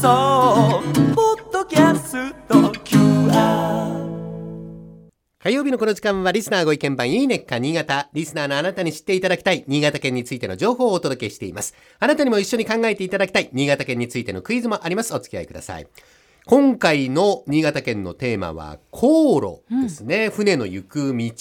送ポッドキャスト QR 火曜日のこの時間はリスナーご意見番いいねっか新潟。リスナーのあなたに知っていただきたい新潟県についての情報をお届けしています。あなたにも一緒に考えていただきたい新潟県についてのクイズもあります。お付き合いください。今回の新潟県のテーマは航路ですね、船の行く道。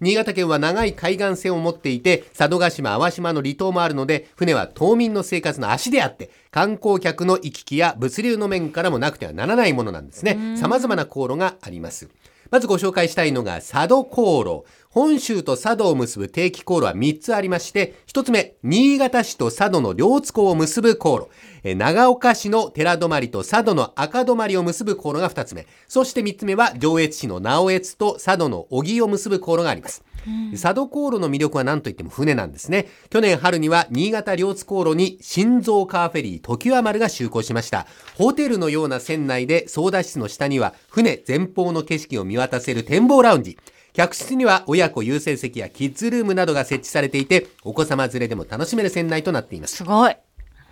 新潟県は長い海岸線を持っていて佐渡島淡島の離島もあるので船は島民の生活の足であって観光客の行き来や物流の面からもなくてはならないものなんですね。様々な航路がありますまずご紹介したいのが佐渡航路。本州と佐渡を結ぶ定期航路は3つありまして、1つ目、新潟市と佐渡の両津港を結ぶ航路。え長岡市の寺泊と佐渡の赤泊を結ぶ航路が2つ目。そして3つ目は上越市の直江津と佐渡の小木を結ぶ航路があります。佐渡航路の魅力は何といっても船なんですね。去年春には新潟両津航路に新造カーフェリー時和丸が就航しました。ホテルのような船内で操舵室の下には船前方の景色を見渡せる展望ラウンジ。客室には親子優先席やキッズルームなどが設置されていて、お子様連れでも楽しめる船内となっています。すごい。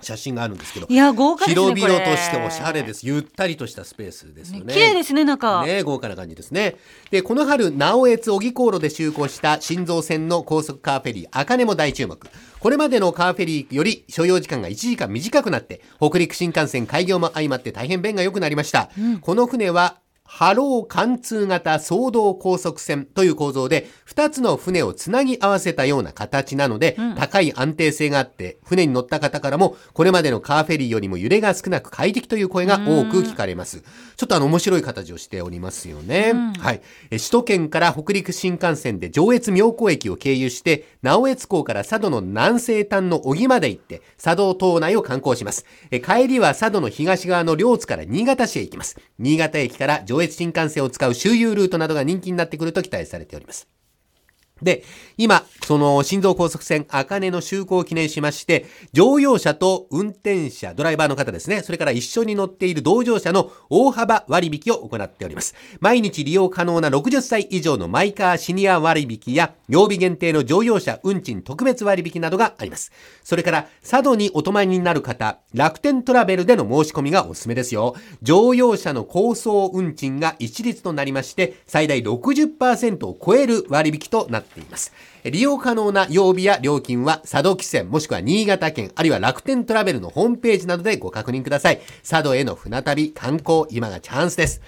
写真があるんですけど。いや豪華ですね広々としておしゃれです。ゆったりとしたスペースですよね。綺麗ですね、中。ね、豪華な感じですね。で、この春、直江津小木航路で就航した新造船の高速カーフェリー、茜も大注目。これまでのカーフェリーより所要時間が1時間短くなって、北陸新幹線開業も相まって大変便が良くなりました。この船は、波浪貫通型総動高速船という構造で、2つの船をつなぎ合わせたような形なので、高い安定性があって、船に乗った方からも、これまでのカーフェリーよりも揺れが少なく快適という声が多く聞かれます。ちょっとあの面白い形をしておりますよね。はい。え首都圏から北陸新幹線で上越妙高駅を経由して、直江津港から佐渡の南西端の小木まで行って、佐渡島内を観光します。え帰りは佐渡の東側の両津から新潟市へ行きます。新潟駅から上越新幹線を使う周遊ルートなどが人気になってくると期待されております。で、今、その、新造高速船、茜の就航を記念しまして、乗用車と運転者、ドライバーの方ですね、それから一緒に乗っている同乗者の大幅割引を行っております。毎日利用可能な60歳以上のマイカーシニア割引や、曜日限定の乗用車運賃特別割引などがあります。それから、佐渡にお泊まりになる方、楽天トラベルでの申し込みがおすすめですよ。乗用車の高層運賃が一律となりまして、最大60%を超える割引となっています。利用可能な曜日や料金は佐渡汽船もしくは新潟県あるいは楽天トラベルのホームページなどでご確認ください。佐渡への船旅、観光、今がチャンスです。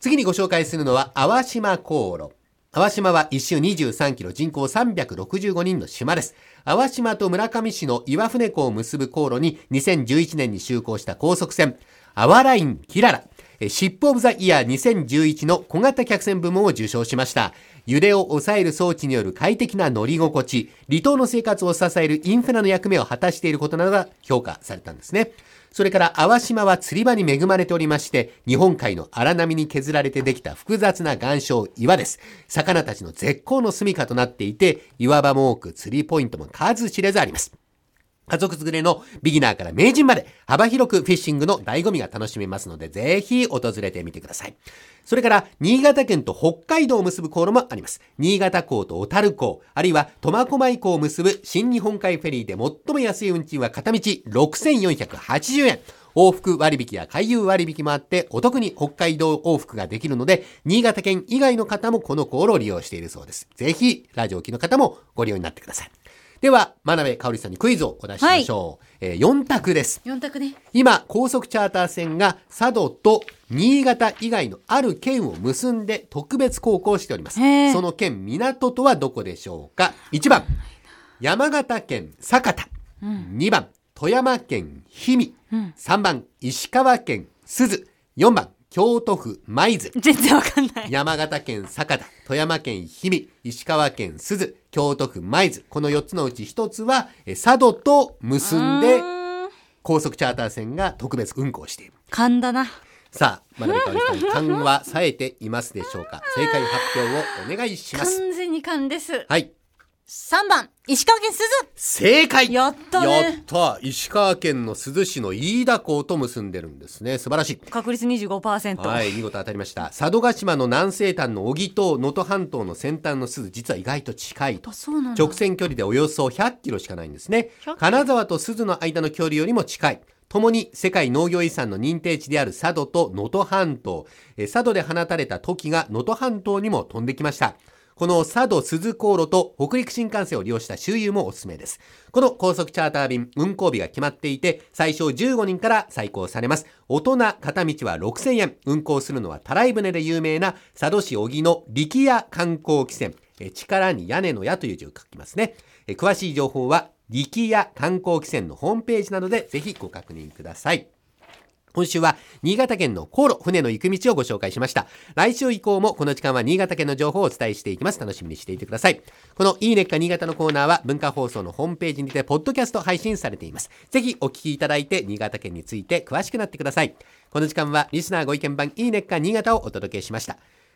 次にご紹介するのは淡島航路。淡島は一周23キロ人口365人の島です。淡島と村上市の岩船港を結ぶ航路に2011年に就航した高速船、アワラインキララ。シップオブザイヤー2011の小型客船部門を受賞しました。揺れを抑える装置による快適な乗り心地、離島の生活を支えるインフラの役目を果たしていることなどが評価されたんですね。それから、淡島は釣り場に恵まれておりまして、日本海の荒波に削られてできた複雑な岩礁、岩です。魚たちの絶好の住処となっていて、岩場も多く釣りポイントも数知れずあります。家族連れのビギナーから名人まで幅広くフィッシングの醍醐味が楽しめますので、ぜひ訪れてみてください。それから、新潟県と北海道を結ぶ航路もあります。新潟港と小樽港、あるいは苫小牧港を結ぶ新日本海フェリーで最も安い運賃は片道6480円。往復割引や回遊割引もあって、お得に北海道往復ができるので、新潟県以外の方もこの航路を利用しているそうです。ぜひ、ラジオ機の方もご利用になってください。では、真鍋かおりさんにクイズをお出ししましょう。えー4択です。4択ね。今、高速チャーター船が佐渡と新潟以外のある県を結んで特別航行しております。その県、港とはどこでしょうか ?1 番、山形県酒田。2番、富山県氷見。3番、石川県鈴。4番、京都府舞鶴。全然わかんない。山形県酒田、富山県氷見、石川県鈴、京都府舞鶴。この4つのうち1つは、え佐渡と結んで高速チャーター船が特別運行している。勘だな。さあ、真鍋かおりさん、勘は冴えていますでしょうか？正解発表をお願いします。完全に勘です。はい。3番、石川県鈴正解やったねやった石川県の珠洲市の飯田港と結んでるんですね。素晴らしい。確率25%。はい、見事当たりました。佐渡島の南西端の小木と能登半島の先端の鈴、実は意外と近いと。直線距離でおよそ100キロしかないんですね100キロ。金沢と鈴の間の距離よりも近い。ともに世界農業遺産の認定地である佐渡と能登半島、えー佐渡で放たれたトキが能登半島にも飛んできました。この佐渡鈴航路と北陸新幹線を利用した周遊もおすすめです。この高速チャーター便、運行日が決まっていて、最小15人から再行されます。大人片道は6000円。運行するのはたらい船で有名な佐渡市小木の力屋観光汽船。力に屋根の屋という字を書きますね。詳しい情報は力屋観光汽船のホームページなどでぜひご確認ください。今週は新潟県の航路、船の行く道をご紹介しました。来週以降もこの時間は新潟県の情報をお伝えしていきます。楽しみにしていてください。このいいねっか新潟のコーナーは文化放送のホームページにてポッドキャスト配信されています。ぜひお聞きいただいて新潟県について詳しくなってください。この時間はリスナーご意見番いいねっか新潟をお届けしました。